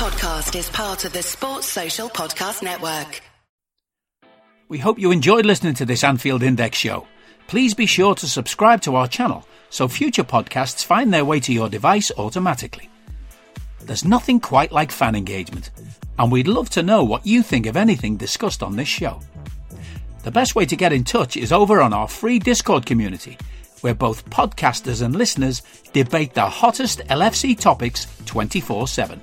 podcast is part of the Sports Social Podcast Network. We hope you enjoyed listening to this Anfield Index show. Please be sure to subscribe to our channel so future podcasts find their way to your device automatically. There's nothing quite like fan engagement, and we'd love to know what you think of anything discussed on this show. The best way to get in touch is over on our free Discord community, where both podcasters and listeners debate the hottest LFC topics 24 7.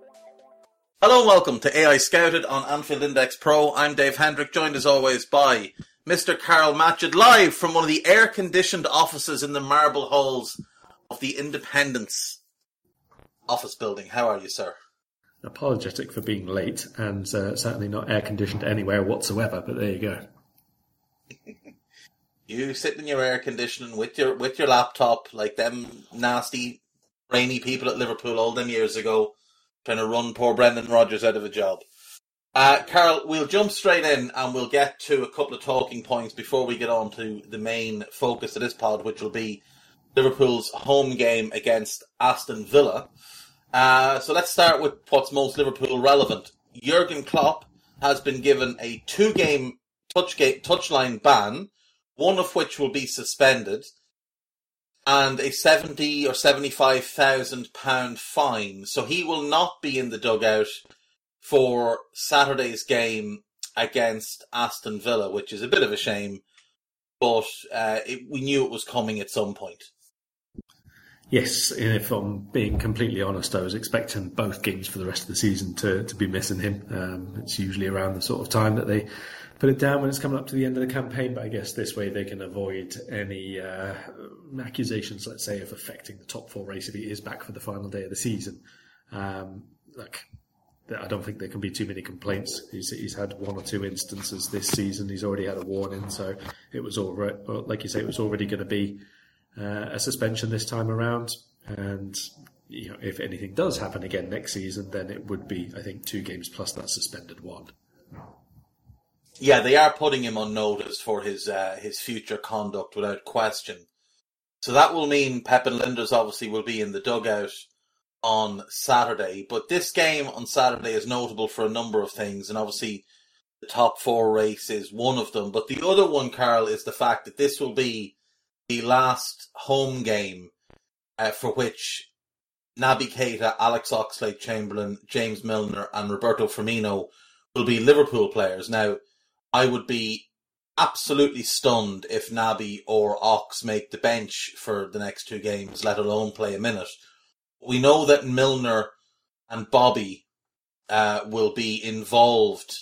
Hello and welcome to AEye Scouted on Anfield Index Pro. I'm Dave Hendrick, joined as always by Mr. Karl Matchett, live from one of the air conditioned offices in the marble halls of the Independence office building. How are you, sir? Apologetic for being late and uh, certainly not air conditioned anywhere whatsoever, but there you go. you sit in your air conditioning with your with your laptop like them nasty rainy people at Liverpool all them years ago trying to run poor Brendan Rodgers out of a job. Uh, Karl, we'll jump straight in and we'll get to a couple of talking points before we get on to the main focus of this pod, which will be Liverpool's home game against Aston Villa. Uh, so let's start with what's most Liverpool relevant. Jurgen Klopp has been given a touch game, touchline ban, one of which will be suspended, and a seventy or seventy-five thousand pound fine. So he will not be in the dugout for Saturday's game against Aston Villa, which is a bit of a shame, but uh, it, we knew it was coming at some point. Yes, if I'm being completely honest, I was expecting both games for the rest of the season to, to be missing him. Um, it's usually around the sort of time that they put it down when it's coming up to the end of the campaign, but I guess this way they can avoid any uh, accusations, let's say, of affecting the top four race if he is back for the final day of the season. Um, like, I don't think there can be too many complaints. He's, he's had one or two instances this season. He's already had a warning, so it was all right. Like you say, it was already going to be uh, a suspension this time around. And you know, if anything does happen again next season, then it would be, I think, two games plus that suspended one. Yeah, they are putting him on notice for his uh, his future conduct without question. So that will mean Pep and Lijnders obviously will be in the dugout on Saturday. But this game on Saturday is notable for a number of things, and obviously the top four race is one of them. But the other one, Karl, is the fact that this will be the last home game uh, for which Naby Keita, Alex Oxlade Chamberlain, James Milner, and Roberto Firmino will be Liverpool players. Now, I would be absolutely stunned if Naby or Ox make the bench for the next two games, let alone play a minute. We know that Milner and Bobby uh, will be involved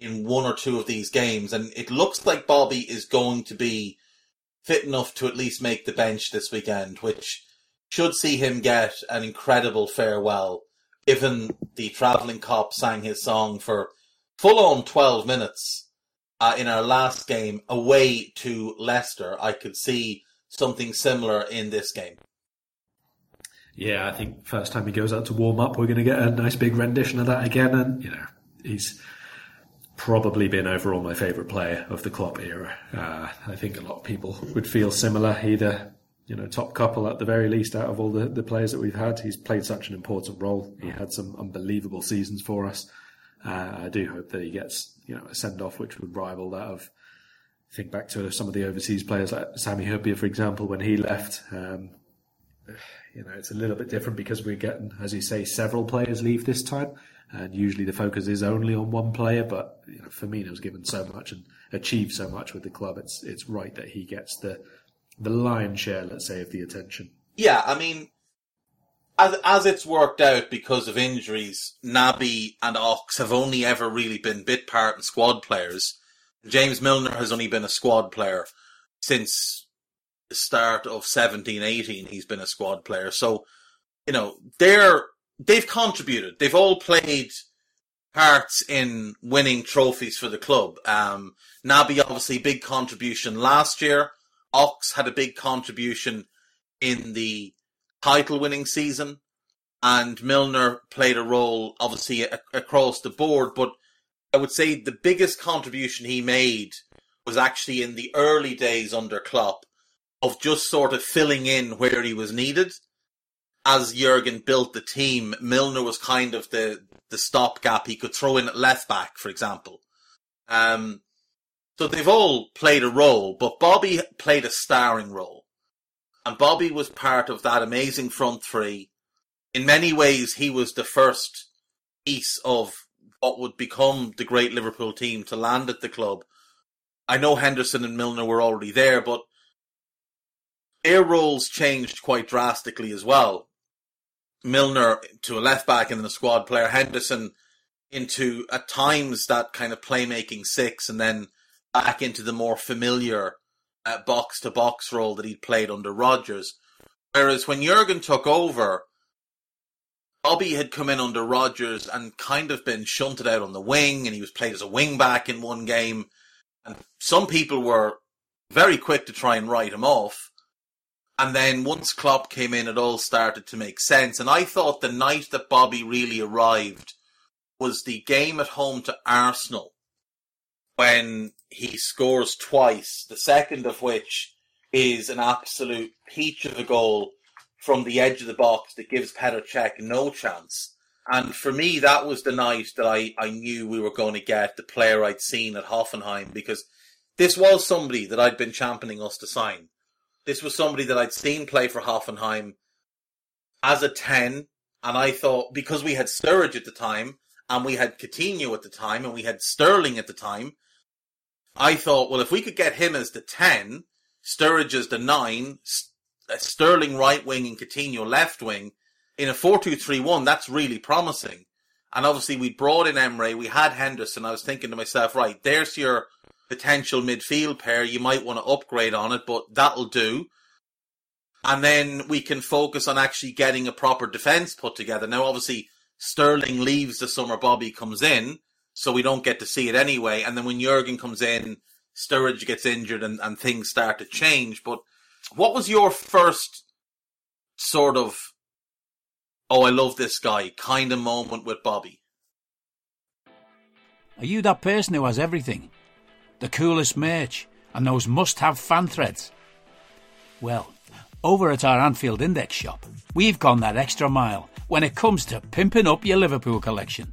in one or two of these games, and it looks like Bobby is going to be fit enough to at least make the bench this weekend, which should see him get an incredible farewell, given the travelling Kop sang his song for full on 12 minutes uh, in our last game away to Leicester. I could see something similar in this game. Yeah, I think first time he goes out to warm up, we're going to get a nice big rendition of that again. And, you know, he's probably been overall my favourite player of the Klopp era. Uh, I think a lot of people would feel similar. Either you know top couple at the very least out of all the, the players that we've had. He's played such an important role. He had some unbelievable seasons for us. Uh, I do hope that he gets you know a send off which would rival that of. Think back to some of the overseas players like Sami Hyypiä, for example, when he left. Um, you know, it's a little bit different because we're getting, as you say, several players leave this time and usually the focus is only on one player. But you know, Firmino's given so much and achieved so much with the club. It's it's right that he gets the the lion's share, let's say, of the attention. Yeah, I mean, as as it's worked out because of injuries, Naby and Ox have only ever really been bit part and squad players. James Milner has only been a squad player since the start of 17 18 he's been a squad player so you know they're they've contributed. They've all played parts in winning trophies for the club. Um, Naby obviously big contribution last year. Ox had a big contribution in the title winning season and Milner played a role obviously a- across the board, but I would say the biggest contribution he made was actually in the early days under Klopp of just sort of filling in where he was needed. As Jurgen built the team, Milner was kind of the, the stopgap he could throw in at left back, for example. Um, so they've all played a role, but Bobby played a starring role. And Bobby was part of that amazing front three. In many ways, he was the first piece of what would become the great Liverpool team to land at the club. I know Henderson and Milner were already there, but their roles changed quite drastically as well. Milner to a left back and then a squad player, Henderson into at times that kind of playmaking six, and then back into the more familiar box to box role that he'd played under Rodgers. Whereas when Jurgen took over, Bobby had come in under Rodgers and kind of been shunted out on the wing, and he was played as a wing back in one game. And some people were very quick to try and write him off. And then once Klopp came in, it all started to make sense. And I thought the night that Bobby really arrived was the game at home to Arsenal when he scores twice, the second of which is an absolute peach of a goal from the edge of the box that gives Petr Cech no chance. And for me, that was the night that I, I knew we were going to get the player I'd seen at Hoffenheim because this was somebody that I'd been championing us to sign. This was somebody that I'd seen play for Hoffenheim as a 10. And I thought, because we had Sturridge at the time, and we had Coutinho at the time, and we had Sterling at the time, I thought, well, if we could get him as the 10, Sturridge as the 9, uh, Sterling right wing and Coutinho left wing, in a 4-2-3-1, that's really promising. And obviously we brought in Emre, we had Henderson. I was thinking to myself, right, there's your potential midfield pair. You might want to upgrade on it, but that'll do. And then we can focus on actually getting a proper defence put together. Now, obviously, Sterling leaves the summer, Bobby comes in, so we don't get to see it anyway. And then when Jurgen comes in, Sturridge gets injured and, and things start to change. But what was your first sort of, oh, I love this guy kind of moment with Bobby? Are you that person who has everything? The coolest merch and those must have fan threads? Well, over at our Anfield Index shop, we've gone that extra mile when it comes to pimping up your Liverpool collection.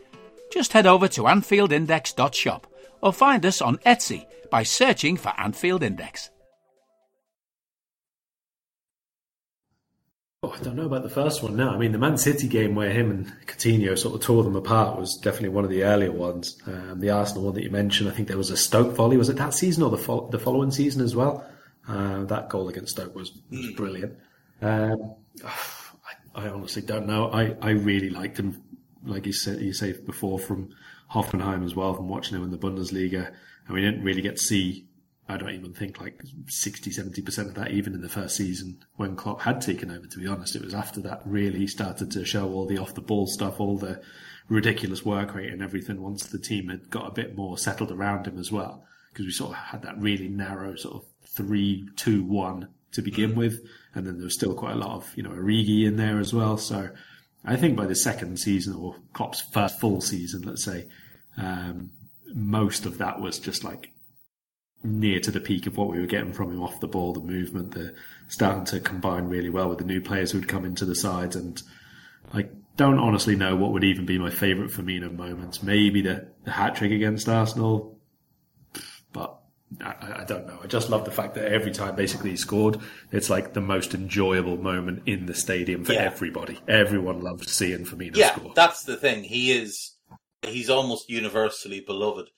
Just head over to AnfieldIndex.shop or find us on Etsy by searching for Anfield Index. Oh, I don't know about the first one now. I mean, the Man City game where him and Coutinho sort of tore them apart was definitely one of the earlier ones. Um, the Arsenal one that you mentioned, I think there was a Stoke volley. Was it that season or the fo- the following season as well? Uh, that goal against Stoke was, was Hmm. brilliant. Um, I, I honestly don't know. I, I really liked him, like you said, you say before from Hoffenheim as well, from watching him in the Bundesliga. And we didn't really get to see, I don't even think like 60, 70% of that even in the first season when Klopp had taken over, to be honest. It was after that really he started to show all the off the ball stuff, all the ridiculous work rate and everything once the team had got a bit more settled around him as well. Because we sort of had that really narrow sort of three, two, one to begin with. And then there was still quite a lot of, you know, Origi in there as well. So I think by the second season or Klopp's first full season, let's say, um, most of that was just like near to the peak of what we were getting from him off the ball, the movement, the starting to combine really well with the new players who'd come into the sides. And I don't honestly know what would even be my favourite Firmino moments. Maybe the, the hat trick against Arsenal, I, I don't know. I just love the fact that every time basically he scored, it's like the most enjoyable moment in the stadium for Yeah. everybody. Everyone loved seeing Firmino score. Yeah, score. that's the thing. He is he's almost universally beloved.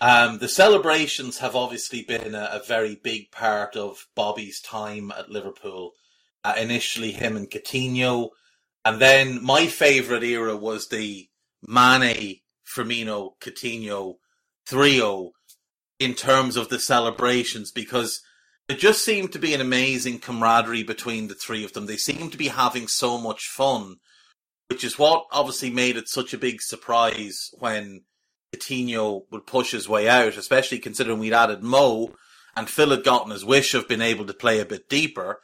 Um, the celebrations have obviously been a, a, very big part of Bobby's time at Liverpool. Uh, initially, him and Coutinho, and then my favourite era was the Mane, Firmino, Coutinho trio in terms of the celebrations because it just seemed to be an amazing camaraderie between the three of them. They seemed to be having so much fun, which is what obviously made it such a big surprise when Coutinho would push his way out, especially considering we'd added Mo and Phil had gotten his wish of being able to play a bit deeper.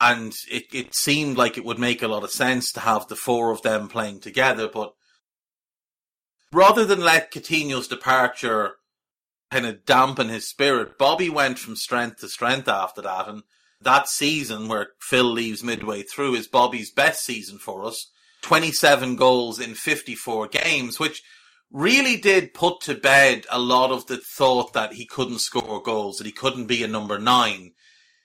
And it, it seemed like it would make a lot of sense to have the four of them playing together, but rather than let Coutinho's departure kind of dampen his spirit, Bobby went from strength to strength after that. And that season where Phil leaves midway through is Bobby's best season for us. 27 goals in 54 games, which really did put to bed a lot of the thought that he couldn't score goals, that he couldn't be a number nine.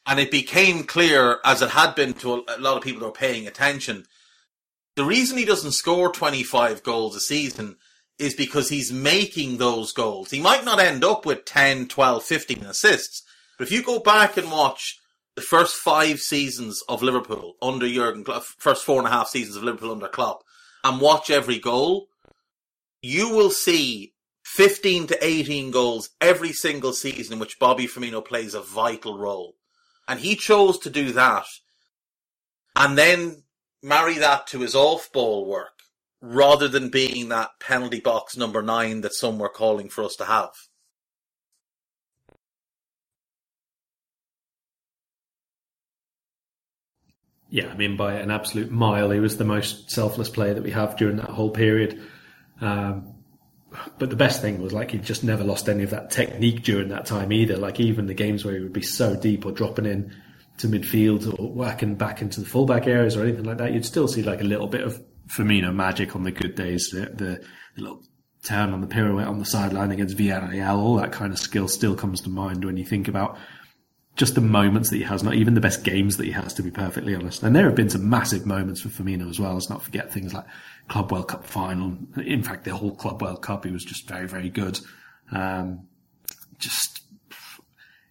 And it became clear, as it had been to a lot of people who were paying attention, the reason he doesn't score 25 goals a season is because he's making those goals. He might not end up with 10, 12, 15 assists, but if you go back and watch the first five seasons of Liverpool under Jurgen Klopp, first four and a half seasons of Liverpool under Klopp, and watch every goal, you will see 15 to 18 goals every single season in which Bobby Firmino plays a vital role. And he chose to do that and then marry that to his off ball work rather than being that penalty box number nine that some were calling for us to have. Yeah, I mean, by an absolute mile, he was the most selfless player that we have during that whole period. Um, but the best thing was like he just never lost any of that technique during that time either. Like even the games where he would be so deep or dropping in to midfield or whacking back into the fullback areas or anything like that, you'd still see like a little bit of Firmino magic on the good days. The, the, the little turn on the pirouette on the sideline against Villarreal, all that kind of skill still comes to mind when you think about just the moments that he has, not even the best games that he has, to be perfectly honest. And there have been some massive moments for Firmino as well. Let's not forget things like Club World Cup final. In fact, the whole Club World Cup, he was just very, very good. Um, just,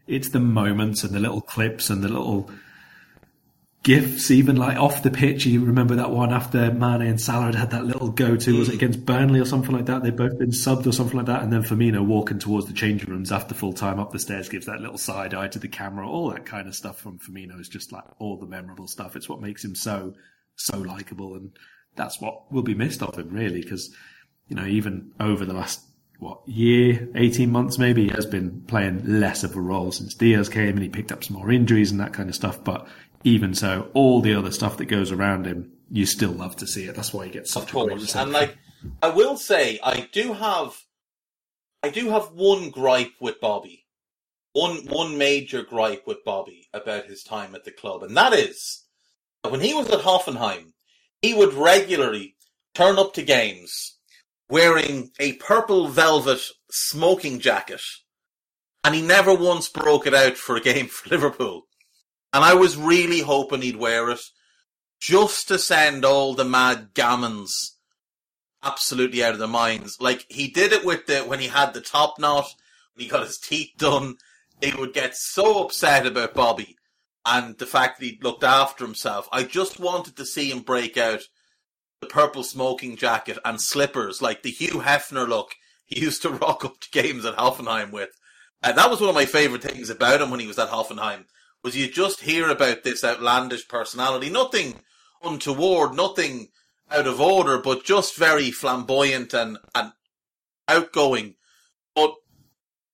it's the moments and the little clips and the little gifts, even like off the pitch. You remember that one after Mane and Salah had had that little go to, was it mm. against Burnley or something like that? They'd both been subbed or something like that. And then Firmino walking towards the changing rooms after full time up the stairs gives that little side eye to the camera. All that kind of stuff from Firmino is just like all the memorable stuff. It's what makes him so, so likable. And that's what will be missed of him, really, because, you know, even over the last what year, eighteen months maybe, he has been playing less of a role since Diaz came and he picked up some more injuries and that kind of stuff. But even so, all the other stuff that goes around him, you still love to see it. That's why he gets such of a great. And like, I will say, I do have, I do have one gripe with Bobby, one one major gripe with Bobby about his time at the club, and that is that when he was at Hoffenheim, he would regularly turn up to games wearing a purple velvet smoking jacket, and he never once broke it out for a game for Liverpool. And I was really hoping he'd wear it just to send all the mad gammons absolutely out of their minds. Like he did it with the when he had the top knot, when he got his teeth done, they would get so upset about Bobby and the fact that he looked after himself. I just wanted to see him break out the purple smoking jacket and slippers, like the Hugh Hefner look he used to rock up to games at Hoffenheim with. And that was one of my favourite things about him when he was at Hoffenheim was you just hear about this outlandish personality. Nothing untoward, nothing out of order, but just very flamboyant and, and outgoing. But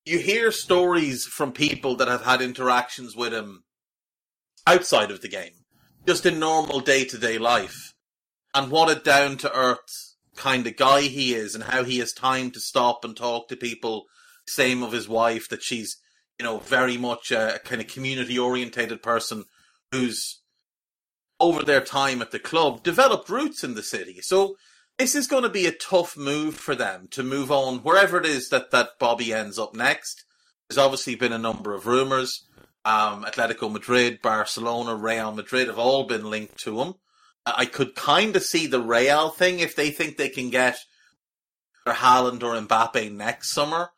you hear stories from people that have had interactions with him outside of the game, just in normal day to day life, and what a down to earth kind of guy he is, and how he has time to stop and talk to people. Same of his wife, that she's you know, very much a, kind of community orientated person who's over their time at the club developed roots in the city. So this is going to be a tough move for them to move on wherever it is that, that Bobby ends up next. There's obviously been a number of rumours. Um, Atletico Madrid, Barcelona, Real Madrid have all been linked to him. I could kind of see the Real thing if they think they can get Haaland or Mbappe next summer.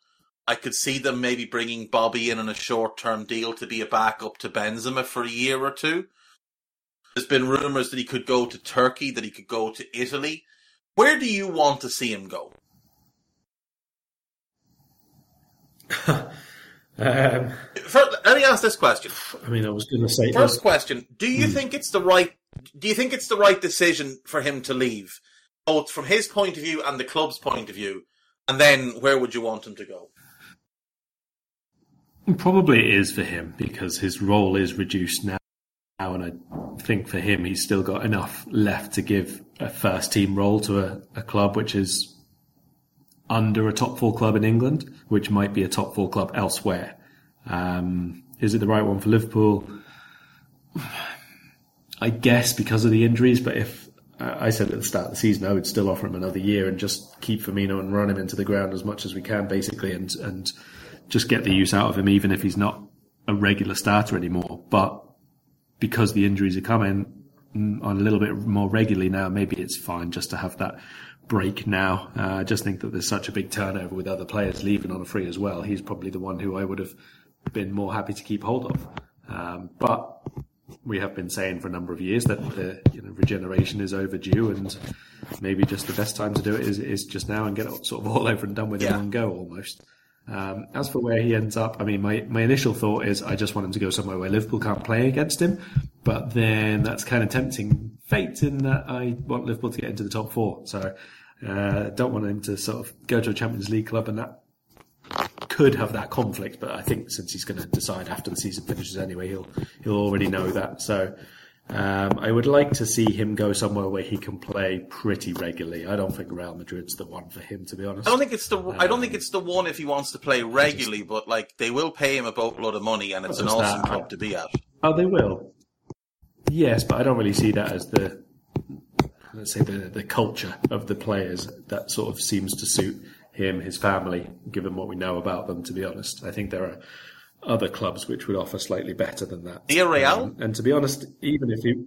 I could see them maybe bringing Bobby in on a short term deal to be a backup to Benzema for a year or two. There's been rumours that he could go to Turkey, that he could go to Italy. Where do you want to see him go? um, First, let me ask this question. I mean, I was going to say First question: Do you think it's the right? Do you think it's the right decision for him to leave, both from his point of view and the club's point of view? And then, where would you want him to go? Probably it is for him because his role is reduced now, and I think for him he's still got enough left to give a first team role to a, a club which is under a top four club in England, which might be a top four club elsewhere. Um, is it the right one for Liverpool? I guess because of the injuries, but if I said at the start of the season, I would still offer him another year and just keep Firmino and run him into the ground as much as we can, basically, and and just get the use out of him, even if he's not a regular starter anymore. But because the injuries are coming on a little bit more regularly now, maybe it's fine just to have that break now. Uh, I just think that there's such a big turnover with other players leaving on a free as well. He's probably the one who I would have been more happy to keep hold of. Um, but we have been saying for a number of years that the you know, regeneration is overdue, and maybe just the best time to do it is, is just now and get it sort of all over and done with Yeah. in one go almost. Um, as for where he ends up, I mean, my, my initial thought is I just want him to go somewhere where Liverpool can't play against him, but then that's kind of tempting fate in that I want Liverpool to get into the top four. So uh, don't want him to sort of go to a Champions League club and that could have that conflict, but I think since he's going to decide after the season finishes anyway, he'll he'll already know that. So um, I would like to see him go somewhere where he can play pretty regularly. I don't think Real Madrid's the one for him, to be honest. I don't think it's the. I don't think it's the one if he wants to play regularly, but like they will pay him a boatload of money, and it's an awesome that? club to be at. Oh, they will. Yes, but I don't really see that as the let's say the the culture of the players that sort of seems to suit him, his family, given what we know about them. To be honest, I think there are other clubs which would offer slightly better than that. Villarreal? Um, and to be honest, even if he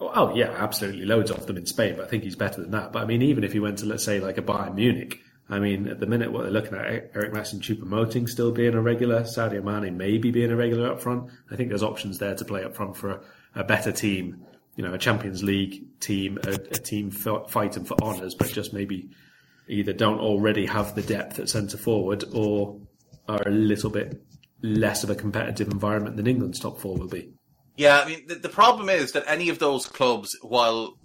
Oh, oh, yeah, absolutely. Loads of them in Spain, but I think he's better than that. But I mean, even if he went to, let's say, like a Bayern Munich, I mean, at the minute, what they're looking at, Eric Maxim Choupo-Moting still being a regular, Sadio Mane maybe being a regular up front. I think there's options there to play up front for a, a better team, you know, a Champions League team, a, a team f- fighting for honours, but just maybe either don't already have the depth at centre forward or are a little bit less of a competitive environment than England's top four will be. Yeah, I mean the, the problem is that any of those clubs, while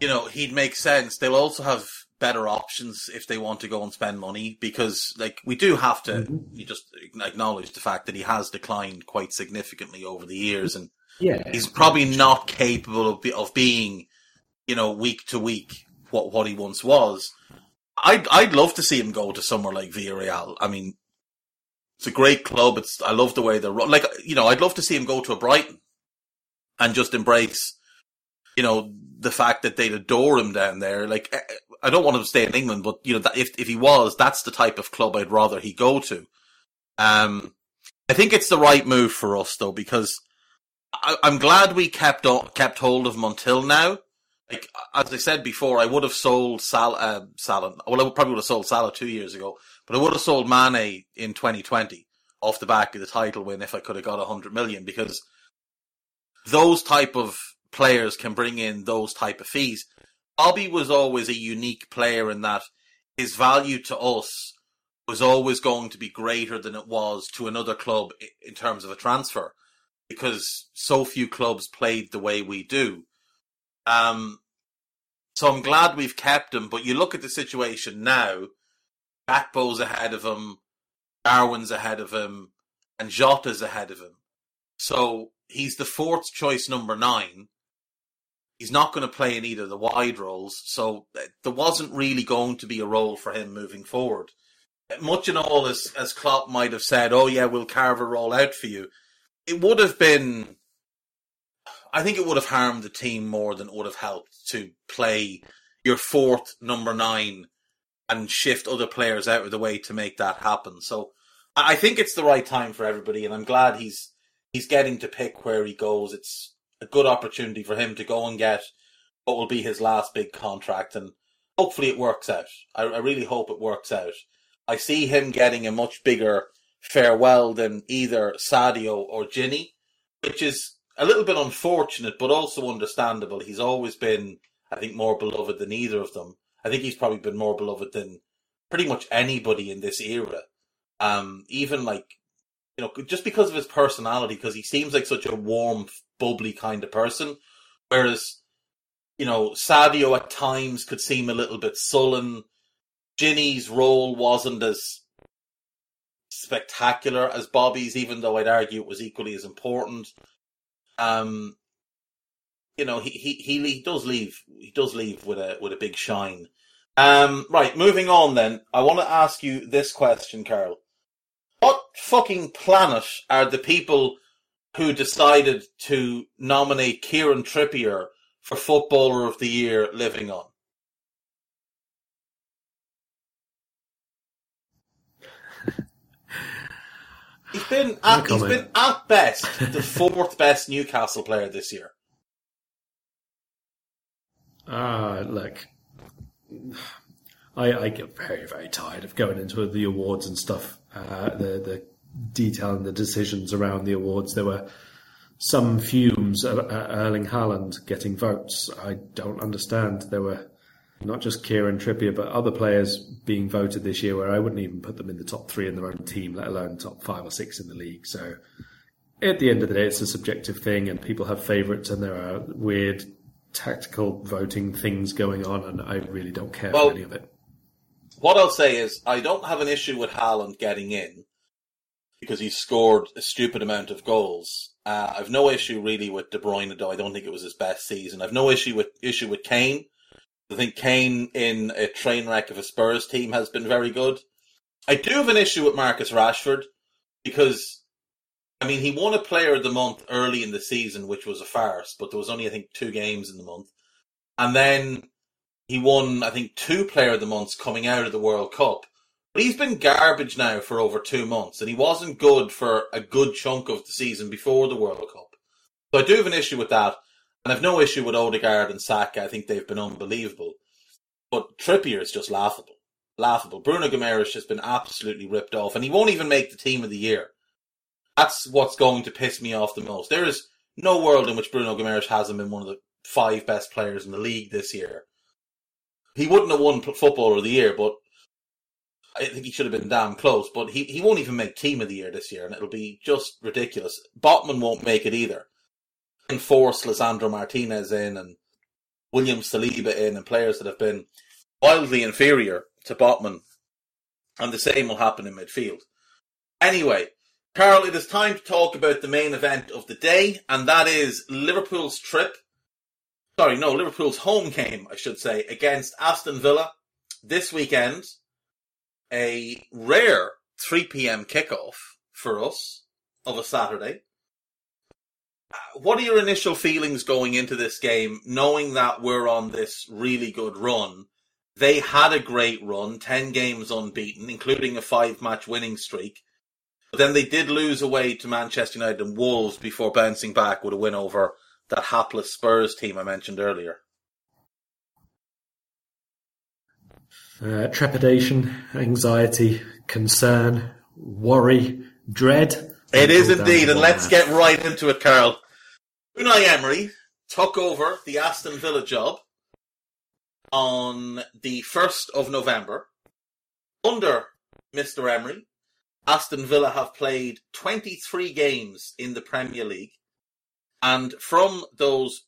you know he'd make sense, they'll also have better options if they want to go and spend money because like we do have to mm-hmm. you just acknowledge the fact that he has declined quite significantly over the years and Yeah. he's probably not capable of, be, of being you know week to week what what he once was i'd i'd love to see him go to somewhere like Villarreal i mean it's a great club it's i love the way they're run like you know i'd love to see him go to a brighton and just embrace you know the fact that they'd adore him down there like eh, i don't want him to stay in england but you know if if he was that's the type of club i'd rather he go to um i think it's the right move for us though because I, I'm glad we kept on, kept hold of him until now. Like as I said before, I would have sold Sal, uh, Salah. Well, I probably would have sold Salah two years ago, but I would have sold Mane in 2020 off the back of the title win if I could have got 100 million because those type of players can bring in those type of fees. Bobby was always a unique player in that his value to us was always going to be greater than it was to another club in terms of a transfer because so few clubs played the way we do. Um, so I'm glad we've kept him, but you look at the situation now, Gakpo's ahead of him, Darwin's ahead of him, and Jota's ahead of him. So he's the fourth choice number nine. He's not going to play in either the wide roles, so uh, there wasn't really going to be a role for him moving forward. Much and all as, as Klopp might have said, oh yeah, we'll carve a role out for you it would have been I think it would have harmed the team more than it would have helped to play your fourth number nine and shift other players out of the way to make that happen. So I think it's the right time for everybody and I'm glad he's he's getting to pick where he goes. It's a good opportunity for him to go and get what will be his last big contract and hopefully it works out. I, I really hope it works out. I see him getting a much bigger farewell than either Sadio or Gini, which is a little bit unfortunate, but also understandable. He's always been, I think, more beloved than either of them. I think he's probably been more beloved than pretty much anybody in this era. Um, even like, you know, just because of his personality, because he seems like such a warm, bubbly kind of person. Whereas, you know, Sadio at times could seem a little bit sullen. Gini's role wasn't as spectacular as Bobby's, even though I'd argue it was equally as important. Um, you know, he, he, he, he does leave, he does leave with a, with a big shine. Um, right, moving on then. I want to ask you this question, Karl. What fucking planet are the people who decided to nominate Kieran Trippier for Footballer of the Year living on? He's been at, he's been at best the fourth best Newcastle player this year. Ah, uh, look, I, I, get very very tired of going into the awards and stuff. Uh, the the detail and the decisions around the awards. There were some fumes at Erling Haaland getting votes. I don't understand. There were not just Kieran Trippier, but other players being voted this year where I wouldn't even put them in the top three in their own team, let alone top five or six in the league. So at the end of the day, it's a subjective thing and people have favourites and there are weird tactical voting things going on and I really don't care well, for any of it. What I'll say is I don't have an issue with Haaland getting in because he scored a stupid amount of goals. Uh, I've no issue really with De Bruyne, though I don't think it was his best season. I've no issue with issue with Kane I think Kane in a train wreck of a Spurs team has been very good. I do have an issue with Marcus Rashford because, I mean, he won a Player of the Month early in the season, which was a farce, but there was only, I think, two games in the month. And then he won, I think, two Player of the Months coming out of the World Cup. But he's been garbage now for over two months, and he wasn't good for a good chunk of the season before the World Cup. So I do have an issue with that. And I've no issue with Odegaard and Saka. I think they've been unbelievable. But Trippier is just laughable. Laughable. Bruno Guimaraes has been absolutely ripped off, and he won't even make the team of the year. That's what's going to piss me off the most. There is no world in which Bruno Guimaraes hasn't been one of the five best players in the league this year. He wouldn't have won Footballer of the Year, but I think he should have been damn close. But he, he won't even make Team of the Year this year, and it'll be just ridiculous. Botman won't make it either force Lisandro Martinez in and William Saliba in and players that have been wildly inferior to Botman. And the same will happen in midfield. Anyway, Karl, it is time to talk about the main event of the day, and that is Liverpool's trip. Sorry, no, Liverpool's home game, I should say, against Aston Villa this weekend. A rare 3 p.m. kickoff for us of a Saturday what are your initial feelings going into this game, knowing that we're on this really good run? They had a great run, 10 games unbeaten, including a five match winning streak. But then they did lose away to Manchester United and Wolves before bouncing back with a win over that hapless Spurs team I mentioned earlier. Uh, trepidation, anxiety, concern, worry, dread. It is indeed, and let's get right into it, Karl. Unai Emery took over the Aston Villa job on the 1st of November. Under Mr. Emery, Aston Villa have played 23 games in the Premier League. And from those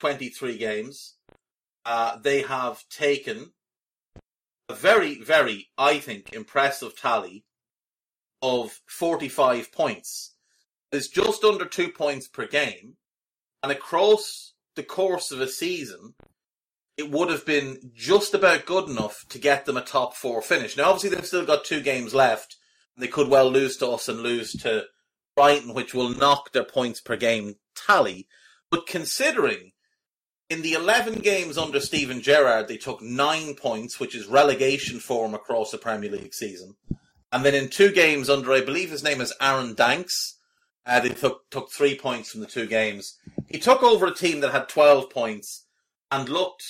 23 games, uh, they have taken a very, very, I think, impressive tally of 45 points is just under two points per game, and across the course of a season, it would have been just about good enough to get them a top four finish. Now, obviously, they've still got two games left. They could well lose to us and lose to Brighton, which will knock their points per game tally. But considering in the 11 games under Steven Gerrard, they took nine points, which is relegation form across the Premier League season. And then in two games under, I believe his name is Aaron Danks, uh, they took took three points from the two games. He took over a team that had twelve points and looked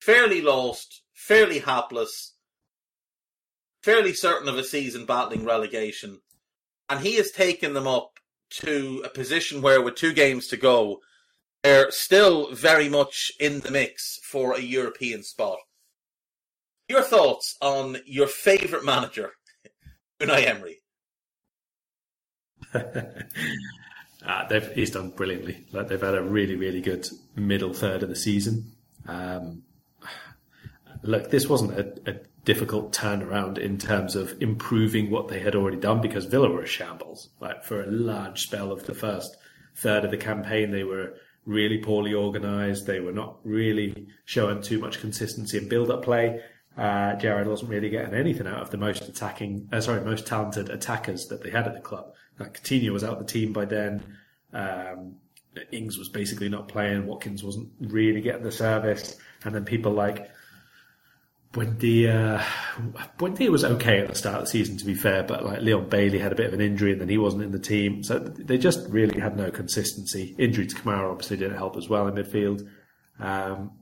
fairly lost, fairly hapless, fairly certain of a season battling relegation, and he has taken them up to a position where, with two games to go, they're still very much in the mix for a European spot. Your thoughts on your favourite manager, Unai Emery? uh, he's done brilliantly. Like they've had a really, really good middle third of the season. Um, look, this wasn't a, a, difficult turnaround in terms of improving what they had already done because Villa were a shambles. Like for a large spell of the first third of the campaign, they were really poorly organised. They were not really showing too much consistency in build-up play. Uh, Gerrard wasn't really getting anything out of the most attacking, uh, sorry, most talented attackers that they had at the club. Like Coutinho was out of the team by then. Um, Ings was basically not playing. Watkins wasn't really getting the service, and then people like Buendia, Buendia was okay at the start of the season, to be fair, but like Leon Bailey had a bit of an injury and then he wasn't in the team. So they just really had no consistency. Injury to Kamara obviously didn't help as well in midfield. Um,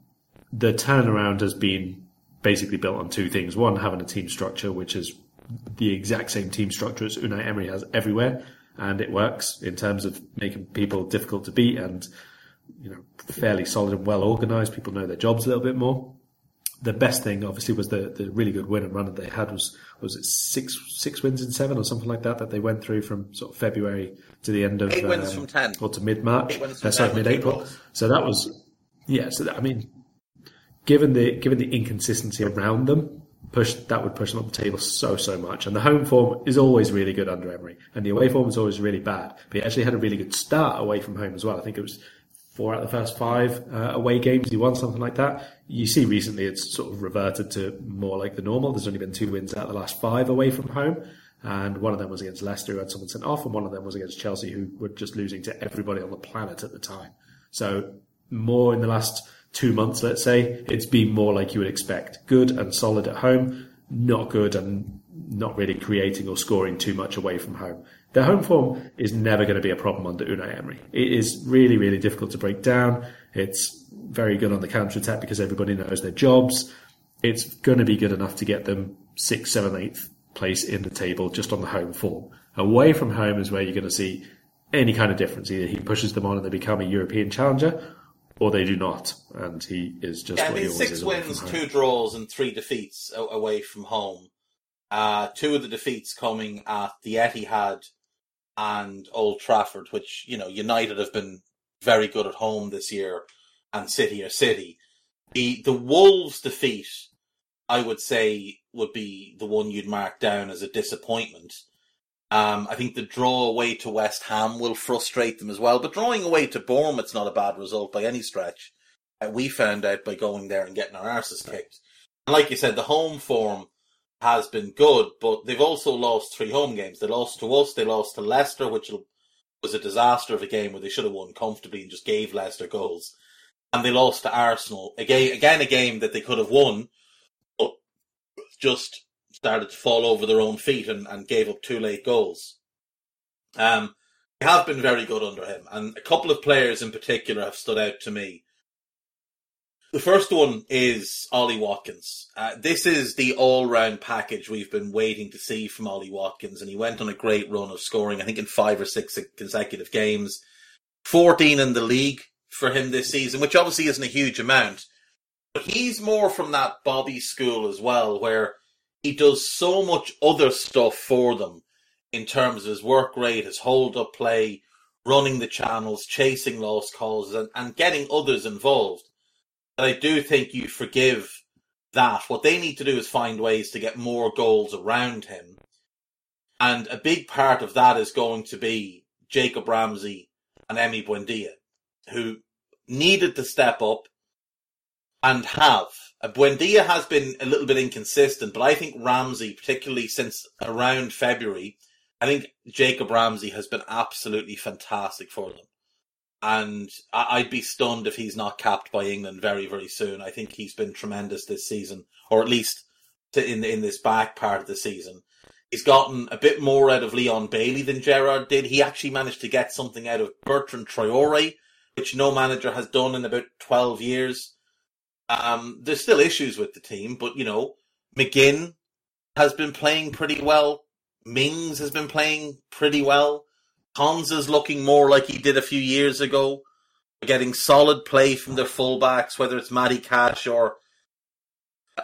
the turnaround has been basically built on two things. One, having a team structure, which is the exact same team structure as Unai Emery has everywhere. And it works in terms of making people difficult to beat and, you know, fairly solid and well organized. People know their jobs a little bit more the best thing, obviously, was the, the really good win and run that they had was was it six six wins in seven or something like that that they went through from sort of February to the end of eight um, wins from ten or to mid March, uh, sorry mid April. So that was yeah. So that, I mean, given the given the inconsistency around them, push that would push them up the table so so much. And the home form is always really good under Emery, and the away form is always really bad. But he actually had a really good start away from home as well. I think it was four out of the first five uh, away games he won, something like that. You see recently it's sort of reverted to more like the normal. There's only been two wins out of the last five away from home. And one of them was against Leicester, who had someone sent off, and one of them was against Chelsea, who were just losing to everybody on the planet at the time. So more in the last two months, let's say, it's been more like you would expect. Good and solid at home, not good and not really creating or scoring too much away from home. Their home form is never going to be a problem under Unai Emery. It is really, really difficult to break down. It's very good on the counter attack because everybody knows their jobs. It's going to be good enough to get them sixth, seventh, eighth place in the table just on the home form. Away from home is where you're going to see any kind of difference. Either he pushes them on and they become a European challenger, or they do not, and he is just. Yeah, I mean, six wins, two draws, and three defeats away from home. Uh, two of the defeats coming at the Etihad and Old Trafford, which, you know, United have been very good at home this year and City are City. The the Wolves defeat, I would say, would be the one you'd mark down as a disappointment. Um, I think the draw away to West Ham will frustrate them as well, but drawing away to Bournemouth's not a bad result by any stretch. Uh, we found out by going there and getting our arses kicked. And like you said, the home form has been good, but they've also lost three home games. They lost to us, they lost to Leicester, which was a disaster of a game where they should have won comfortably and just gave Leicester goals. And they lost to Arsenal. Again, again a game that they could have won, but just started to fall over their own feet and, and gave up two late goals. Um, they have been very good under him, and a couple of players in particular have stood out to me. The first one is Ollie Watkins. Uh, this is the all-round package we've been waiting to see from Ollie Watkins, and he went on a great run of scoring. I think in five or six consecutive games, fourteen in the league for him this season, which obviously isn't a huge amount. But he's more from that Bobby school as well, where he does so much other stuff for them in terms of his work rate, his hold-up play, running the channels, chasing lost calls, and, and getting others involved I do think you forgive that. What they need to do is find ways to get more goals around him. And a big part of that is going to be Jacob Ramsey and Emi Buendia, who needed to step up and have. Uh, Buendia has been a little bit inconsistent, but I think Ramsey, particularly since around February, I think Jacob Ramsey has been absolutely fantastic for them and I'd be stunned if he's not capped by England very, very soon. I think he's been tremendous this season, or at least in in this back part of the season. He's gotten a bit more out of Leon Bailey than Gerrard did. He actually managed to get something out of Bertrand Traore, which no manager has done in about 12 years. Um, there's still issues with the team, but you know, McGinn has been playing pretty well. Mings has been playing pretty well. Is looking more like he did a few years ago. Getting solid play from their fullbacks, whether it's Matty Cash or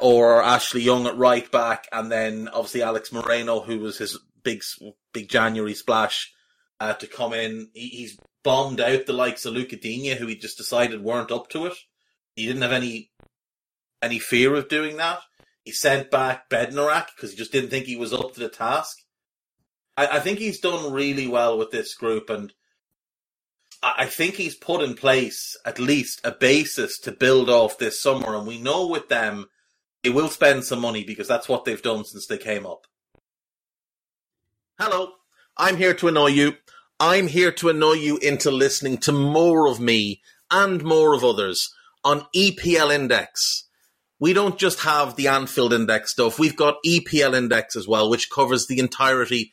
or Ashley Young at right back, and then obviously Alex Moreno, who was his big big January splash uh, to come in. He, he's bombed out the likes of Lucas Digne, who he just decided weren't up to it. He didn't have any any fear of doing that. He sent back Bednarek because he just didn't think he was up to the task. I, I think he's done really well with this group, and I, I think he's put in place at least a basis to build off this summer. And we know with them, they will spend some money because that's what they've done since they came up. Hello, I'm here to annoy you. I'm here to annoy you into listening to more of me and more of others on EPL Index. We don't just have the Anfield Index stuff, we've got EPL Index as well, which covers the entirety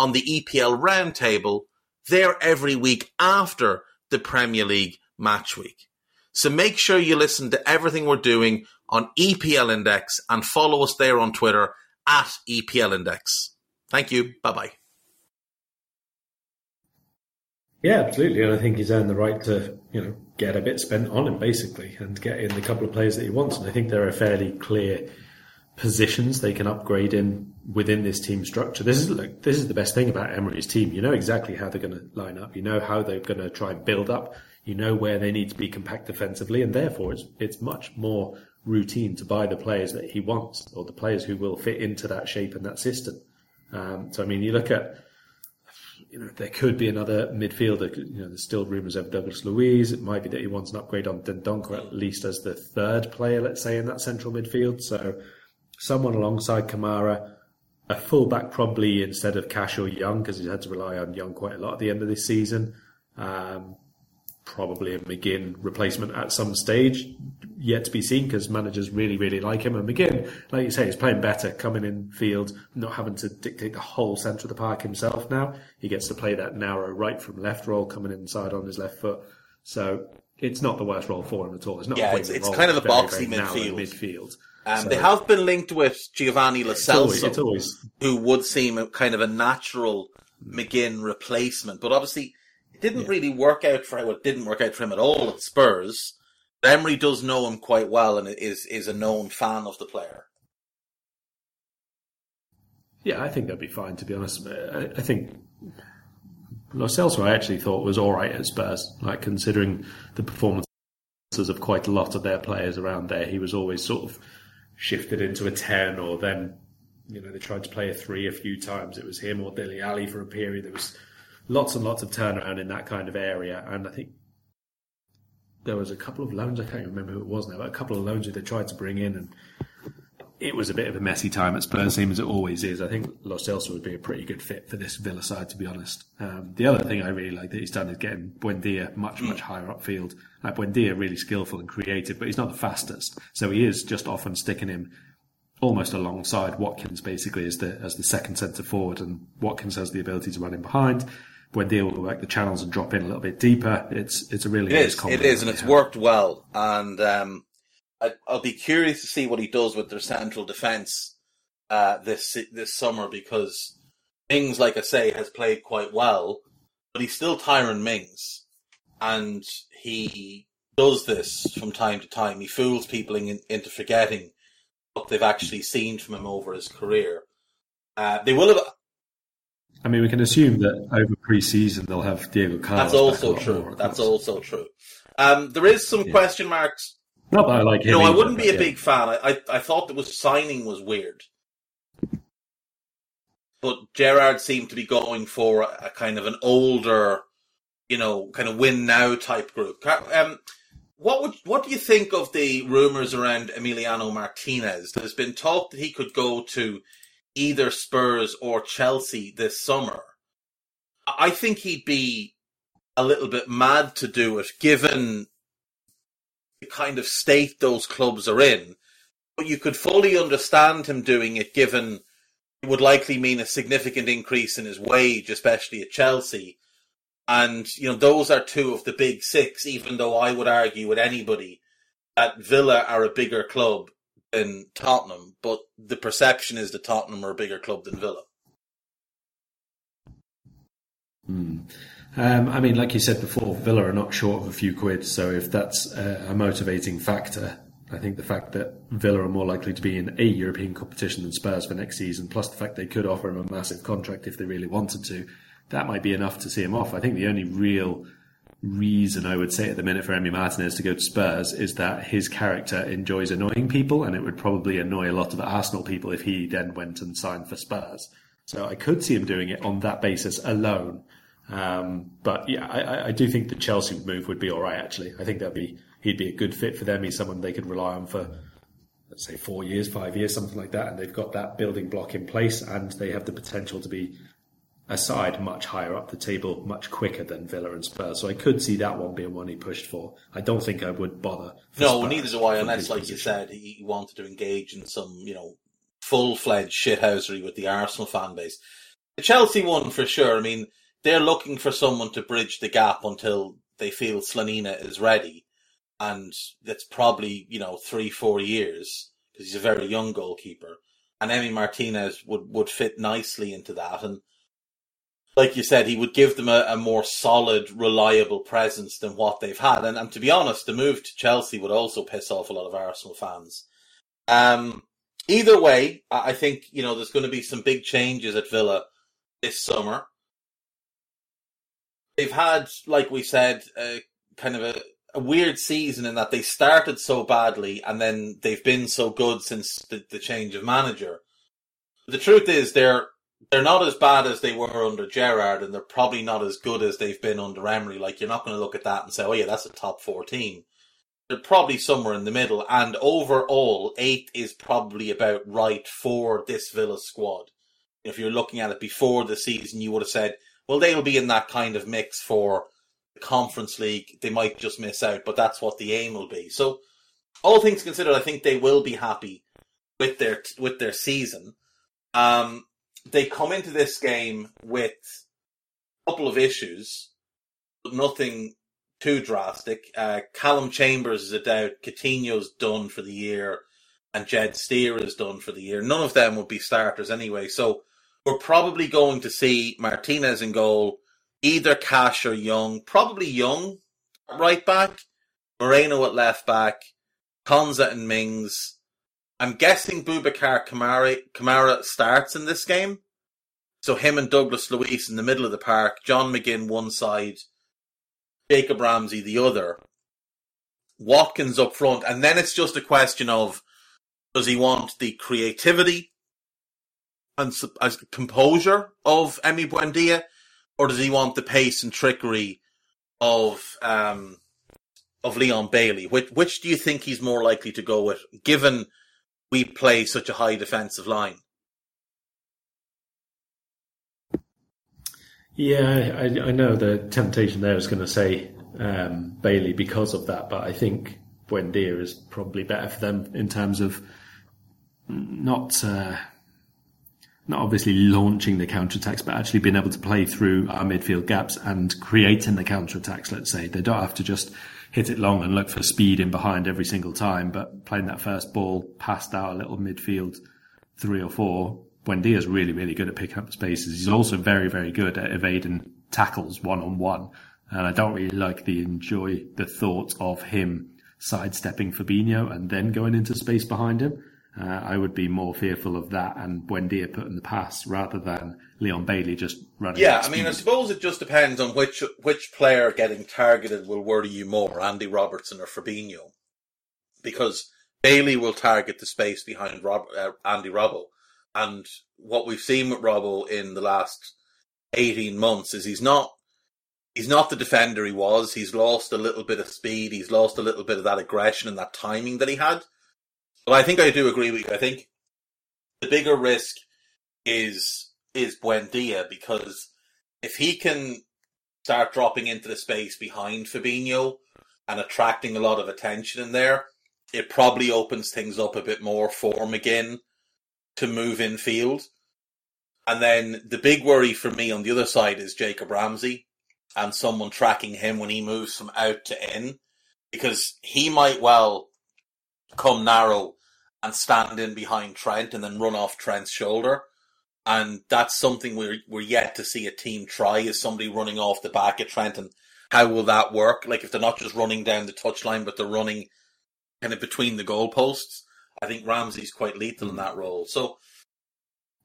on the EPL roundtable, they're every week after the Premier League match week. So make sure you listen to everything we're doing on EPL Index and follow us there on Twitter at EPL Index. Thank you. Bye bye. Yeah, absolutely. And I think he's earned the right to, you know, get a bit spent on him basically and get in the couple of players that he wants. And I think there are fairly clear positions they can upgrade in within this team structure. This is like this is the best thing about Emery's team. You know exactly how they're going to line up. You know how they're going to try and build up. You know where they need to be compact defensively, and therefore it's it's much more routine to buy the players that he wants or the players who will fit into that shape and that system. Um, so I mean, you look at you know, there could be another midfielder. You know, there's still rumours of Douglas Luiz. It might be that he wants an upgrade on Dendoncker at least as the third player, let's say, in that central midfield. So someone alongside Kamara, a fullback probably instead of Cash or Young because he's had to rely on Young quite a lot at the end of this season. Um, probably a McGinn replacement at some stage, yet to be seen because managers really, really like him. And McGinn, like you say, is playing better, coming in field, not having to dictate the whole centre of the park himself now. He gets to play that narrow right from left role, coming inside on his left foot. So it's not the worst role for him at all. It's not yeah, it's, it's kind of a boxy midfield. midfield. Um, so, they have been linked with Giovanni Lo Celso, it's always, who would seem a, kind of a natural McGinn replacement. But obviously, it didn't yeah. really work out for him. Well, it didn't work out for him at all at Spurs. Emery does know him quite well and is is a known fan of the player. Yeah, I think that'd be fine. To be honest, I, I think Lo Celso I actually thought was all right at Spurs. Like considering the performances of quite a lot of their players around there, he was always sort of shifted into a 10 or then, you know, they tried to play a three a few times. It was him or Dele Alli for a period. There was lots and lots of turnaround in that kind of area. And I think there was a couple of loans, I can't remember who it was now, but a couple of loans that they tried to bring in and it was a bit of a messy time at Spurs, same as it always is. I think Lo Celso would be a pretty good fit for this Villa side, to be honest. Um, the other thing I really like that he's done is getting Buendia much, much higher upfield. Like Buendia, really skillful and creative, but he's not the fastest. So he is just often sticking him almost alongside Watkins, basically, as the, as the second centre forward. And Watkins has the ability to run in behind. Buendia will work the channels and drop in a little bit deeper. It's, it's a really it nice is, It is, and it's worked well. And, um, I, will be curious to see what he does with their central defence uh, this this summer because Mings, like I say, has played quite well, but he's still Tyrone Mings, and he does this from time to time. He fools people in, into forgetting what they've actually seen from him over his career. Uh, they will have. I mean, we can assume that over pre-season they'll have Diego Carlos. That's also true. That's also true. Um, there is some yeah. question marks not that I like him. Know, I wouldn't be a yeah. big fan. I, I, I thought that was signing was weird. But Gerrard seemed to be going for a, a kind of an older, you know, kind of win now type group. Um, what would what do you think of the rumors around Emiliano Martinez? There's been talk that he could go to either Spurs or Chelsea this summer. I think he'd be a little bit mad to do it, given the kind of state those clubs are in. But you could fully understand him doing it, given it would likely mean a significant increase in his wage, especially at Chelsea. And, you know, those are two of the big six, even though I would argue with anybody that Villa are a bigger club than Tottenham, but the perception is that Tottenham are a bigger club than Villa. Hmm. Um, I mean, like you said before, Villa are not short of a few quid. So if that's a, a, motivating factor, I think the fact that Villa are more likely to be in a European competition than Spurs for next season, plus the fact they could offer him a massive contract if they really wanted to, that might be enough to see him off. I think the only real reason I would say at the minute for Emi Martinez to go to Spurs is that his character enjoys annoying people, and it would probably annoy a lot of Arsenal people if he then went and signed for Spurs. So I could see him doing it on that basis alone. Um, but yeah, I, I, do think the Chelsea move would be all right. Actually, I think that'd be he'd be a good fit for them. He's someone they could rely on for let's say four years, five years, something like that, and they've got that building block in place, and they have the potential to be a side much higher up the table, much quicker than Villa and Spurs. So I could see that one being one he pushed for. I don't think I would bother. No, neither do I, unless, like position. you said, he wanted to engage in some, you know, full fledged shithousery with the Arsenal fan base. The Chelsea one for sure. I mean, they're looking for someone to bridge the gap until they feel Slonina is ready. And that's probably, you know, three, four years because he's a very young goalkeeper. And Emi Martinez would, would fit nicely into that. And like you said, he would give them a, a, more solid, reliable presence than what they've had. And, and, to be honest, the move to Chelsea would also piss off a lot of Arsenal fans. Um, either way, I think, you know, there's going to be some big changes at Villa this summer. They've had, like we said, kind of a, a weird season in that they started so badly and then they've been so good since the, the change of manager. The truth is, they're they're not as bad as they were under Gerrard, and they're probably not as good as they've been under Emery. Like you're not going to look at that and say, "Oh yeah, that's a top four team." They're probably somewhere in the middle, and overall, eighth is probably about right for this Villa squad. If you're looking at it before the season, you would have said, "Well, they'll be in that kind of mix for the Conference League. They might just miss out, but that's what the aim will be." So, all things considered, I think they will be happy with their with their season. Um, they come into this game with a couple of issues, but nothing too drastic. Uh, Calum Chambers is a doubt. Coutinho's done for the year, and Jed Steer is done for the year. None of them would be starters anyway. So we're probably going to see Martinez in goal, either Cash or Young. Probably Young right back, Moreno at left back, Konsa and Mings, I'm guessing Boubacar Kamara, Kamara starts in this game. So him and Douglas Luiz in the middle of the park, John McGinn one side, Jacob Ramsey the other, Watkins up front, and then it's just a question of does he want the creativity and as composure of Emi Buendia, or does he want the pace and trickery of um, of Leon Bailey? Which which do you think he's more likely to go with, given we play such a high defensive line. Yeah, I, I know the temptation there is going to say um, Bailey because of that, but I think Buendia is probably better for them in terms of not uh, not obviously launching the counter attacks, but actually being able to play through our midfield gaps and creating the counter attacks. Let's say they don't have to just hit it long and look for speed in behind every single time, but playing that first ball past our little midfield three or four, is really, really good at picking up spaces. He's also very, very good at evading tackles one on one. And I don't really like the enjoy the thought of him sidestepping Fabinho and then going into space behind him. Uh, I would be more fearful of that and Buendia putting the pass rather than Leon Bailey just running. Yeah, I mean, I suppose it just depends on which which player getting targeted will worry you more, Andy Robertson or Fabinho, because Bailey will target the space behind Rob, uh, Andy Robbo, and what we've seen with Robbo in the last eighteen months is he's not he's not the defender he was. He's lost a little bit of speed. He's lost a little bit of that aggression and that timing that he had. But I think I do agree with you. I think the bigger risk is is Buendia because if he can start dropping into the space behind Fabinho and attracting a lot of attention in there, it probably opens things up a bit more for McGinn to move in field. And then the big worry for me on the other side is Jacob Ramsey and someone tracking him when he moves from out to in because he might well come narrow and stand in behind Trent and then run off Trent's shoulder. And that's something we're, we're yet to see a team try is somebody running off the back of Trent and how will that work? Like if they're not just running down the touchline, but they're running kind of between the goalposts. I think Ramsey's quite lethal in hmm. that role. So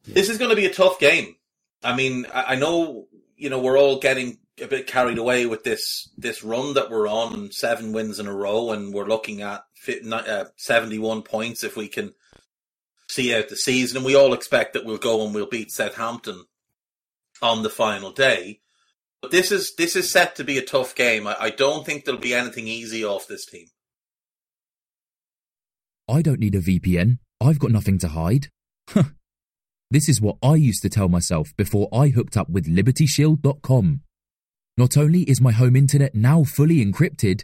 this is going to be a tough game. I mean, I, know, you know, we're all getting a bit carried away with this this run that we're on and seven wins in a row, and we're looking at uh, 71 points if we can see out the season. And we all expect that we'll go and we'll beat Southampton on the final day. But this is this is set to be a tough game. I, I don't think there'll be anything easy off this team. I don't need a VPN. I've got nothing to hide. this is what I used to tell myself before I hooked up with LibertyShield.com. Not only is my home internet now fully encrypted,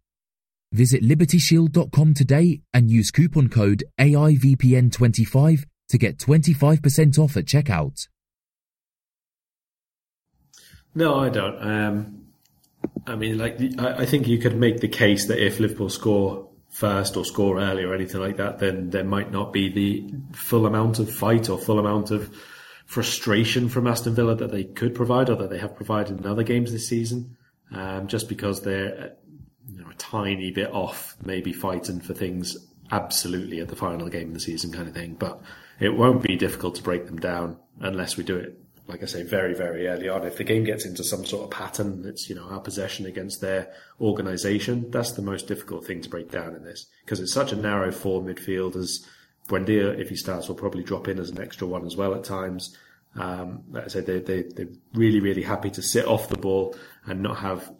Visit libertyshield.com today and use coupon code AIVPN25 to get 25% off at checkout. No, I don't. Um, I mean, like, I, I think you could make the case that if Liverpool score first or score early or anything like that, then there might not be the full amount of fight or full amount of frustration from Aston Villa that they could provide or that they have provided in other games this season. Um, just because they're you know, a tiny bit off, maybe fighting for things absolutely at the final game of the season kind of thing. But it won't be difficult to break them down unless we do it like I say, very, very early on. If the game gets into some sort of pattern, it's, you know, our possession against their organisation, that's the most difficult thing to break down in this. Because it's such a narrow four midfield as Buendia, if he starts, will probably drop in as an extra one as well at times. Um, like I said, they, they, they're really, really happy to sit off the ball and not have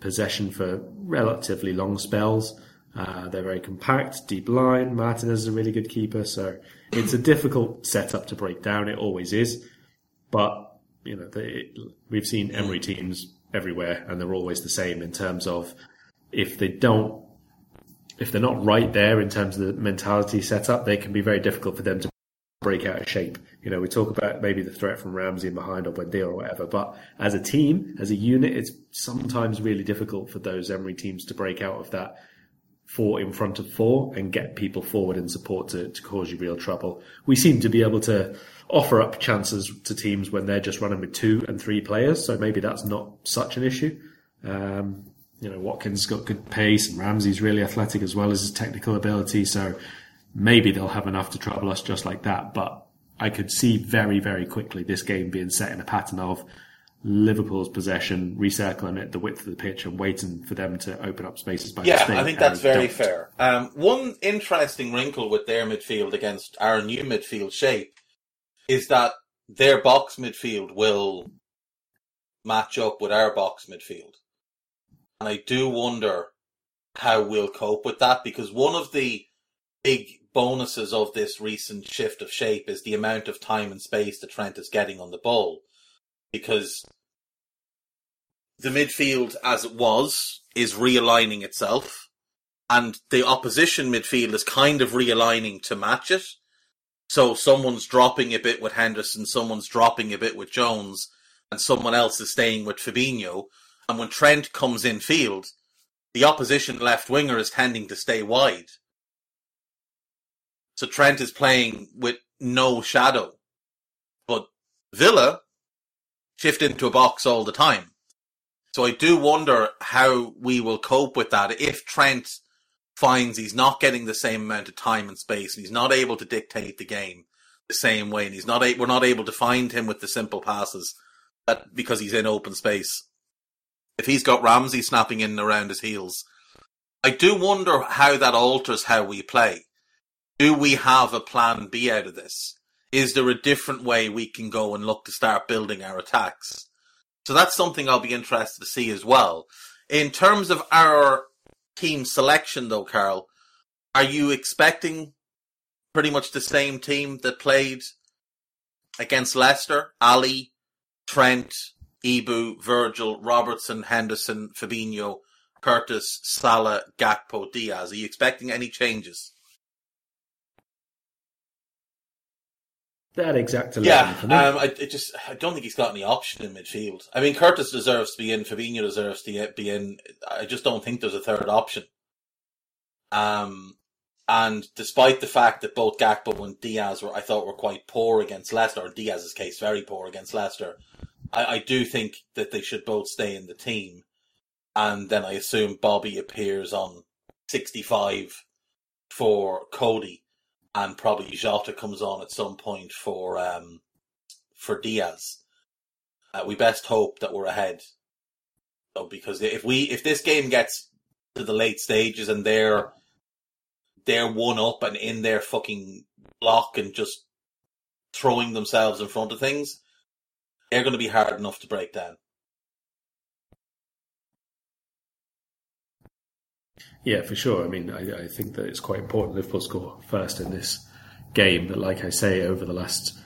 possession for relatively long spells. Uh, they're very compact, deep line. Martinez is a really good keeper, so it's a difficult setup to break down. It always is. But you know, we've seen Emery teams everywhere, and they're always the same in terms of if they don't, if they're not right there in terms of the mentality setup, they can be very difficult for them to break out of shape. You know, we talk about maybe the threat from Ramsey in behind or Buendia or whatever, but as a team, as a unit, it's sometimes really difficult for those Emery teams to break out of that four in front of four and get people forward in support to, to cause you real trouble. We seem to be able to offer up chances to teams when they're just running with two and three players. So maybe that's not such an issue. Um, you know, Watkins got good pace and Ramsey's really athletic as well as his technical ability. So maybe they'll have enough to trouble us just like that. But I could see very, very quickly this game being set in a pattern of Liverpool's possession, recircling it the width of the pitch and waiting for them to open up spaces by yeah. I think that's very don't. fair. Um, one interesting wrinkle with their midfield against our new midfield shape is that their box midfield will match up with our box midfield. And I do wonder how we'll cope with that because one of the big bonuses of this recent shift of shape is the amount of time and space that Trent is getting on the ball. Because the midfield as it was is realigning itself and the opposition midfield is kind of realigning to match it. So someone's dropping a bit with Henderson, someone's dropping a bit with Jones, and someone else is staying with Fabinho. And when Trent comes in field, the opposition left winger is tending to stay wide. So Trent is playing with no shadow. But Villa shift into a box all the time. So I do wonder how we will cope with that if Trent finds he's not getting the same amount of time and space and he's not able to dictate the game the same way and he's not a- we're not able to find him with the simple passes that because he's in open space. If he's got Ramsey snapping in around his heels, I do wonder how that alters how we play. Do we have a plan B out of this? Is there a different way we can go and look to start building our attacks? So that's something I'll be interested to see as well. In terms of our team selection, though, Karl, are you expecting pretty much the same team that played against Leicester? Ali, Trent, Ibou, Virgil, Robertson, Henderson, Fabinho, Curtis, Salah, Gakpo, Diaz. Are you expecting any changes? That exact eleven Yeah, um, I, I just I don't think he's got any option in midfield. I mean, Curtis deserves to be in. Fabinho deserves to be in. I just don't think there's a third option. Um, and despite the fact that both Gakpo and Diaz were, I thought, were quite poor against Leicester, or Diaz's case, very poor against Leicester, I, I do think that they should both stay in the team. And then I assume Bobby appears on 65 for Cody and probably Jota comes on at some point for um, for Diaz. Uh, we best hope that we're ahead, though, because if we if this game gets to the late stages and they're they're one up and in their fucking block and just throwing themselves in front of things, they're going to be hard enough to break down. Yeah, for sure. I mean, I, I think that it's quite important Liverpool score first in this game. That, like I say, over the last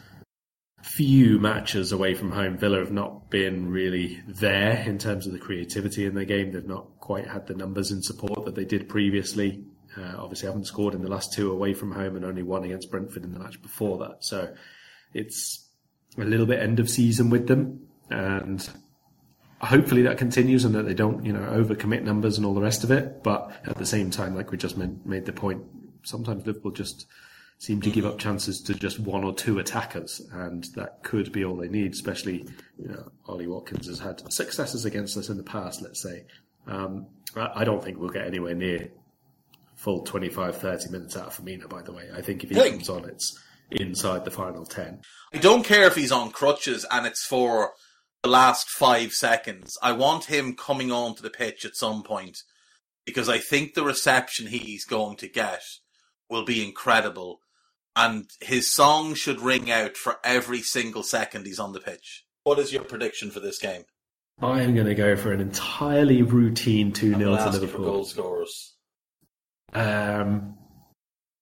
few matches away from home, Villa have not been really there in terms of the creativity in their game. They've not quite had the numbers in support that they did previously. Uh, obviously, haven't scored in the last two away from home and only one against Brentford in the match before that. So it's a little bit end of season with them, and hopefully that continues and that they don't, you know, overcommit numbers and all the rest of it. But at the same time, like we just made, made the point, sometimes Liverpool just seem to give up chances to just one or two attackers, and that could be all they need. Especially, you know, Ollie Watkins has had successes against us in the past. Let's say, um, I I don't think we'll get anywhere near full 25, 30 minutes out of Firmino. By the way, I think if he comes on, it's inside the final ten. I don't care if he's on crutches and it's for the last five seconds. I want him coming onto the pitch at some point because I think the reception he's going to get will be incredible. And his song should ring out for every single second he's on the pitch. What is your prediction for this game? I am going to go for an entirely routine 2 I'm 0 gonna to ask you for Liverpool. goal scorers. Um,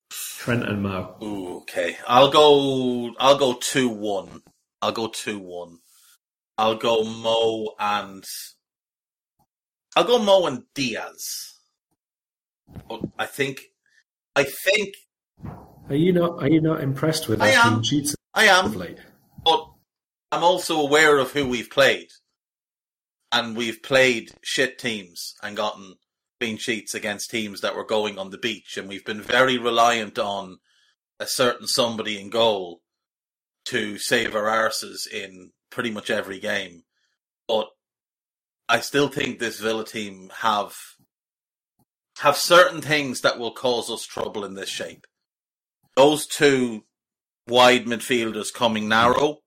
Trent and Mo. Ooh, okay. I'll go. I'll go two one. I'll go two one. I'll go Mo and. I'll go Mo and Diaz. But I think. I think Are you not? Are you not impressed with I am. I am, late? but I'm also aware of who we've played, and we've played shit teams and gotten clean sheets against teams that were going on the beach, and we've been very reliant on a certain somebody in goal to save our arses in pretty much every game. But I still think this Villa team have have certain things that will cause us trouble in this shape. Those two wide midfielders coming narrow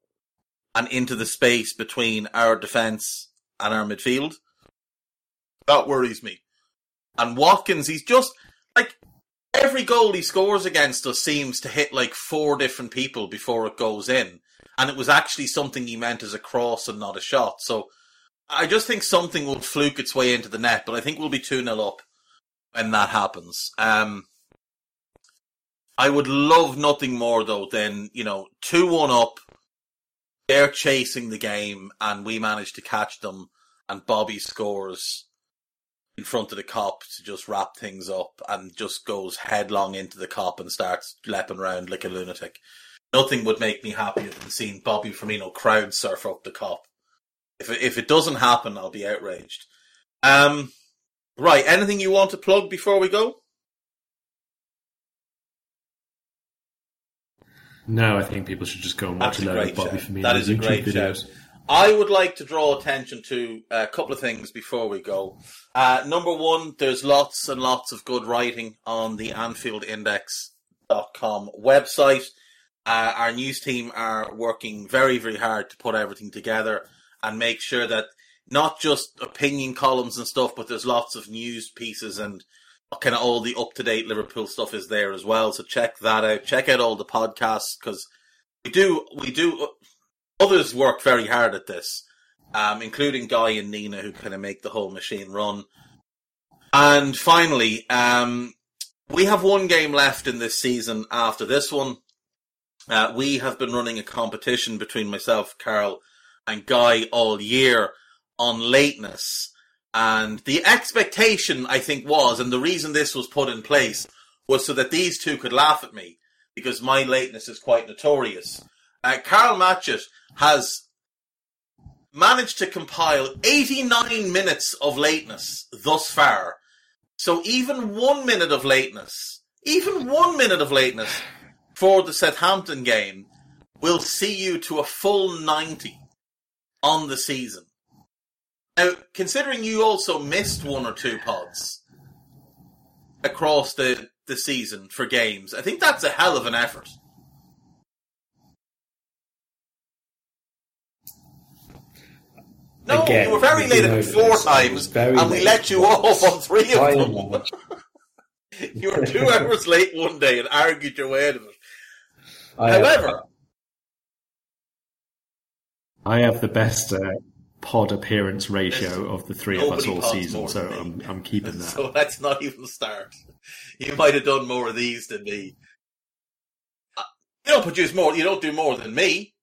and into the space between our defence and our midfield. That worries me. And Watkins, he's just like every goal he scores against us seems to hit like four different people before it goes in. And it was actually something he meant as a cross and not a shot. So I just think something will fluke its way into the net, but I think we'll be 2 0 up when that happens. Um, I would love nothing more though than, you know, 2 1 up, they're chasing the game, and we manage to catch them, and Bobby scores in front of the Kop to just wrap things up and just goes headlong into the Kop and starts leaping around like a lunatic. Nothing would make me happier than seeing Bobby Firmino crowd surf up the Kop. If it, if it doesn't happen, I'll be outraged. Um, right. Anything you want to plug before we go? No, I think people should just go and watch That's a a load of Bobby shout. Firmino That is a great videos. shout. I would like to draw attention to a couple of things before we go. Uh, number one, there's lots and lots of good writing on the AnfieldIndex.com website. Uh, our news team are working very, very hard to put everything together and make sure that not just opinion columns and stuff, but there's lots of news pieces and kind of all the up to date Liverpool stuff is there as well. So check that out. Check out all the podcasts because we do, we do, others work very hard at this, um, including Guy and Nina who kind of make the whole machine run. And finally, um, we have one game left in this season after this one. Uh, we have been running a competition between myself, Karl, and Guy all year on lateness. And the expectation, I think, was, and the reason this was put in place was so that these two could laugh at me because my lateness is quite notorious. Uh, Karl Matchett has managed to compile 89 minutes of lateness thus far. So even one minute of lateness, even one minute of lateness for the Southampton game will see you to a full 90 on the season. Now, considering you also missed one or two pods across the, the season for games, I think that's a hell of an effort. No, Again, you were very late at four times, and we late. let you off on three of them. you were two hours late one day and argued your way out of it. I have- However, I have the best uh, pod appearance ratio of the three of us all season, so I'm. I'm keeping that. so let's not even start. You might have done more of these than me. Uh, You don't produce more. You don't do more than me.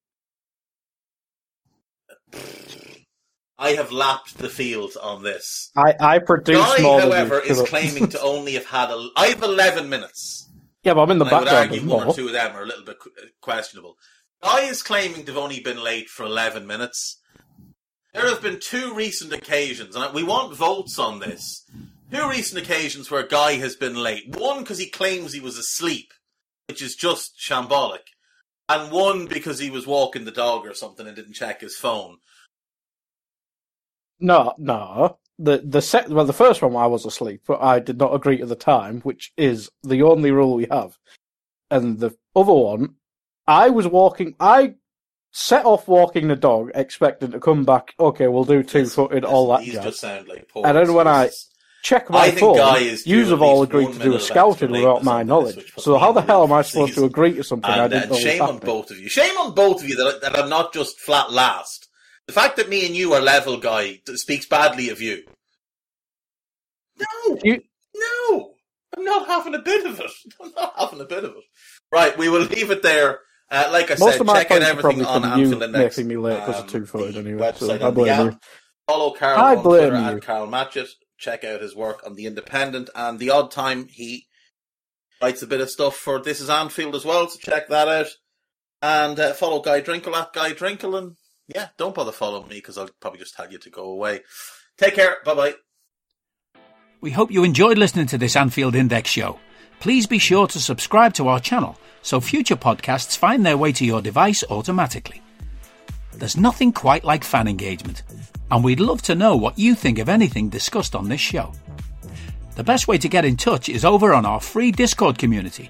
I have lapped the field on this. I, I produce Guy, more than however, you, is claiming to only have had. A, I have eleven minutes. Yeah, but I'm in the And I would argue one or two of them are a little bit uh, questionable. Guy is claiming they've only been late for 11 minutes. There have been two recent occasions, and we want votes on this. Two recent occasions where a Guy has been late. One because he claims he was asleep, which is just shambolic. And one because he was walking the dog or something and didn't check his phone. No, no. The the set well, the first one I was asleep, but I did not agree at the time, which is the only rule we have. And the other one, I was walking. I set off walking the dog, expecting to come back. Okay, we'll do two footed, all that jazz. just sound like poor And then when I check my I phone. Guy is due Yous at have all agreed to do a scouting without my knowledge. So how the hell am I supposed to agree to something I didn't and know shame on both of you. Shame on both of you that, that I'm not just flat last. The fact that me and you are level, guy, speaks badly of you. No, You- no, I'm not having a bit of it. I'm not having a bit of it. Right, we will leave it there. Uh, like I Most said, of my check out everything on from you Anfield Index. making me late because um, of two footed anyway. So I blame you. Follow Karl I on blame Twitter you. at Karl Matchett. Check out his work on The Independent. And the odd time he writes a bit of stuff for This Is Anfield as well, so check that out. And uh, follow Guy Drinkle at Guy Drinkle. And yeah, don't bother following me because I'll probably just tell you to go away. Take care. Bye bye. We hope you enjoyed listening to this Anfield Index show. Please be sure to subscribe to our channel so future podcasts find their way to your device automatically. There's nothing quite like fan engagement, and we'd love to know what you think of anything discussed on this show. The best way to get in touch is over on our free Discord community,